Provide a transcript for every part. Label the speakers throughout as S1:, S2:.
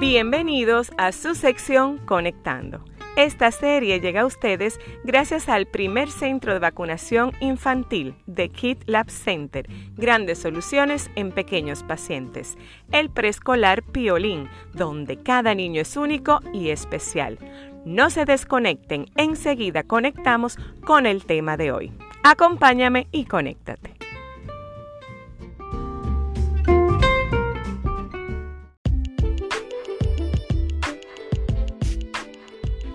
S1: Bienvenidos a su sección Conectando. Esta serie llega a ustedes gracias al primer centro de vacunación infantil de Kit Lab Center, grandes soluciones en pequeños pacientes, el preescolar Piolín, donde cada niño es único y especial. No se desconecten, enseguida conectamos con el tema de hoy. Acompáñame y conéctate.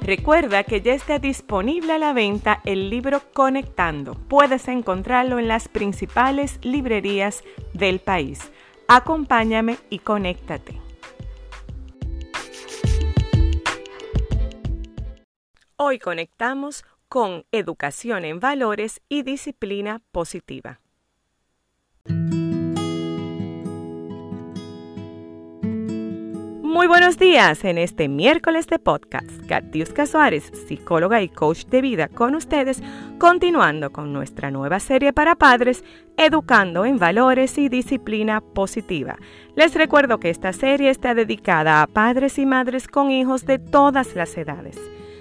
S1: Recuerda que ya está disponible a la venta el libro Conectando. Puedes encontrarlo en las principales librerías del país. Acompáñame y conéctate. Hoy conectamos con educación en valores y disciplina positiva. Muy buenos días en este miércoles de podcast. Katiuska Suárez, psicóloga y coach de vida con ustedes, continuando con nuestra nueva serie para padres, Educando en Valores y Disciplina Positiva. Les recuerdo que esta serie está dedicada a padres y madres con hijos de todas las edades.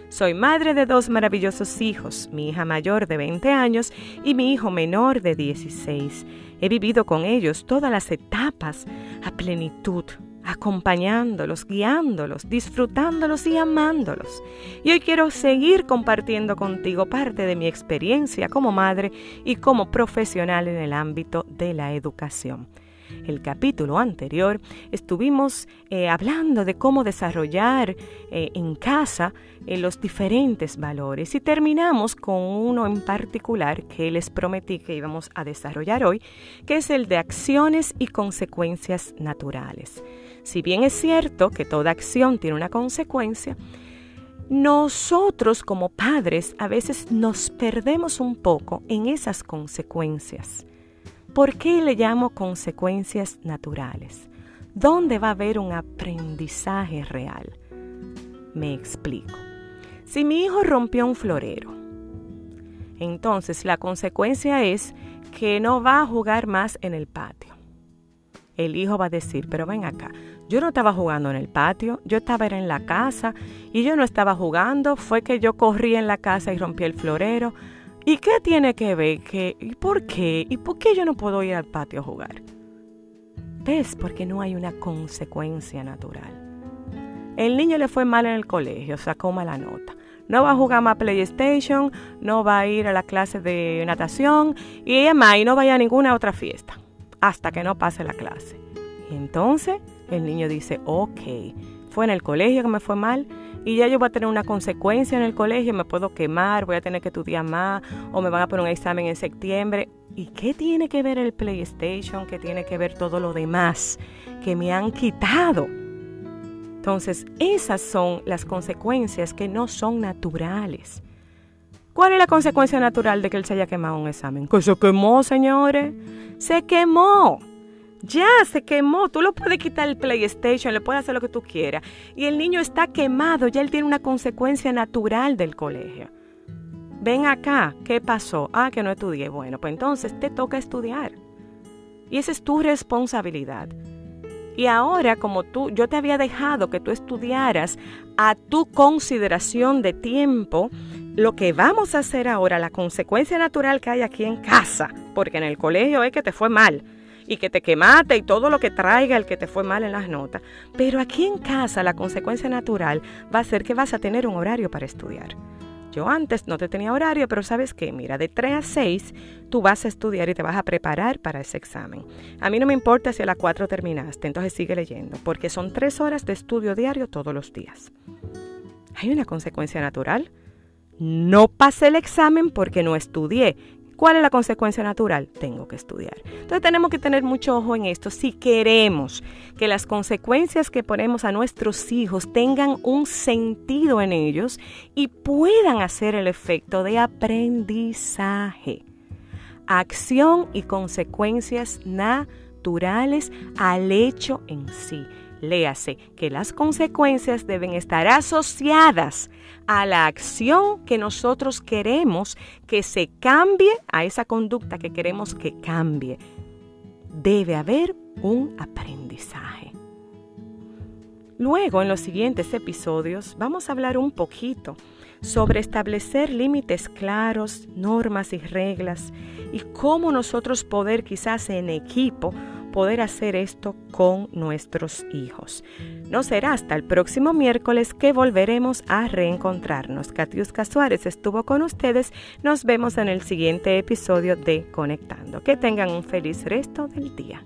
S1: Soy madre de dos maravillosos hijos, mi hija mayor de 20 años y mi hijo menor de 16. He vivido con ellos todas las etapas a plenitud acompañándolos, guiándolos, disfrutándolos y amándolos. Y hoy quiero seguir compartiendo contigo parte de mi experiencia como madre y como profesional en el ámbito de la educación. El capítulo anterior estuvimos eh, hablando de cómo desarrollar eh, en casa eh, los diferentes valores y terminamos con uno en particular que les prometí que íbamos a desarrollar hoy, que es el de acciones y consecuencias naturales. Si bien es cierto que toda acción tiene una consecuencia, nosotros como padres a veces nos perdemos un poco en esas consecuencias. ¿Por qué le llamo consecuencias naturales? ¿Dónde va a haber un aprendizaje real? Me explico. Si mi hijo rompió un florero, entonces la consecuencia es que no va a jugar más en el patio. El hijo va a decir, pero ven acá, yo no estaba jugando en el patio, yo estaba en la casa y yo no estaba jugando, fue que yo corrí en la casa y rompí el florero. ¿Y qué tiene que ver? ¿Qué, ¿Y por qué? ¿Y por qué yo no puedo ir al patio a jugar? ¿Ves? Porque no hay una consecuencia natural. El niño le fue mal en el colegio, sacó mala nota. No va a jugar más PlayStation, no va a ir a la clase de natación y además y no vaya a ninguna otra fiesta hasta que no pase la clase. Entonces el niño dice, ok, fue en el colegio que me fue mal y ya yo voy a tener una consecuencia en el colegio, me puedo quemar, voy a tener que estudiar más o me van a poner un examen en septiembre. ¿Y qué tiene que ver el PlayStation? ¿Qué tiene que ver todo lo demás que me han quitado? Entonces, esas son las consecuencias que no son naturales. ¿Cuál es la consecuencia natural de que él se haya quemado un examen? Que se quemó, señores. Se quemó. Ya se quemó, tú lo puedes quitar el PlayStation, le puedes hacer lo que tú quieras. Y el niño está quemado, ya él tiene una consecuencia natural del colegio. Ven acá, ¿qué pasó? Ah, que no estudié. Bueno, pues entonces te toca estudiar. Y esa es tu responsabilidad. Y ahora, como tú, yo te había dejado que tú estudiaras a tu consideración de tiempo, lo que vamos a hacer ahora, la consecuencia natural que hay aquí en casa, porque en el colegio es que te fue mal y que te quemaste y todo lo que traiga el que te fue mal en las notas. Pero aquí en casa la consecuencia natural va a ser que vas a tener un horario para estudiar. Yo antes no te tenía horario, pero sabes qué, mira, de 3 a 6 tú vas a estudiar y te vas a preparar para ese examen. A mí no me importa si a las 4 terminaste, entonces sigue leyendo, porque son 3 horas de estudio diario todos los días. Hay una consecuencia natural. No pasé el examen porque no estudié. ¿Cuál es la consecuencia natural? Tengo que estudiar. Entonces tenemos que tener mucho ojo en esto si queremos que las consecuencias que ponemos a nuestros hijos tengan un sentido en ellos y puedan hacer el efecto de aprendizaje. Acción y consecuencias naturales al hecho en sí. Léase que las consecuencias deben estar asociadas a la acción que nosotros queremos que se cambie, a esa conducta que queremos que cambie. Debe haber un aprendizaje. Luego, en los siguientes episodios, vamos a hablar un poquito sobre establecer límites claros, normas y reglas y cómo nosotros poder quizás en equipo poder hacer esto con nuestros hijos. No será hasta el próximo miércoles que volveremos a reencontrarnos. Katiuska Suárez estuvo con ustedes. Nos vemos en el siguiente episodio de Conectando. Que tengan un feliz resto del día.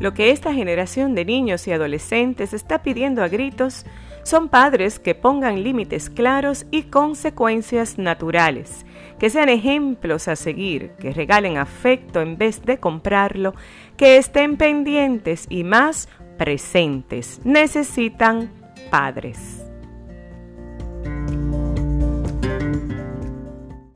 S1: Lo que esta generación de niños y adolescentes está pidiendo a gritos son padres que pongan límites claros y consecuencias naturales, que sean ejemplos a seguir, que regalen afecto en vez de comprarlo, que estén pendientes y más presentes. Necesitan padres.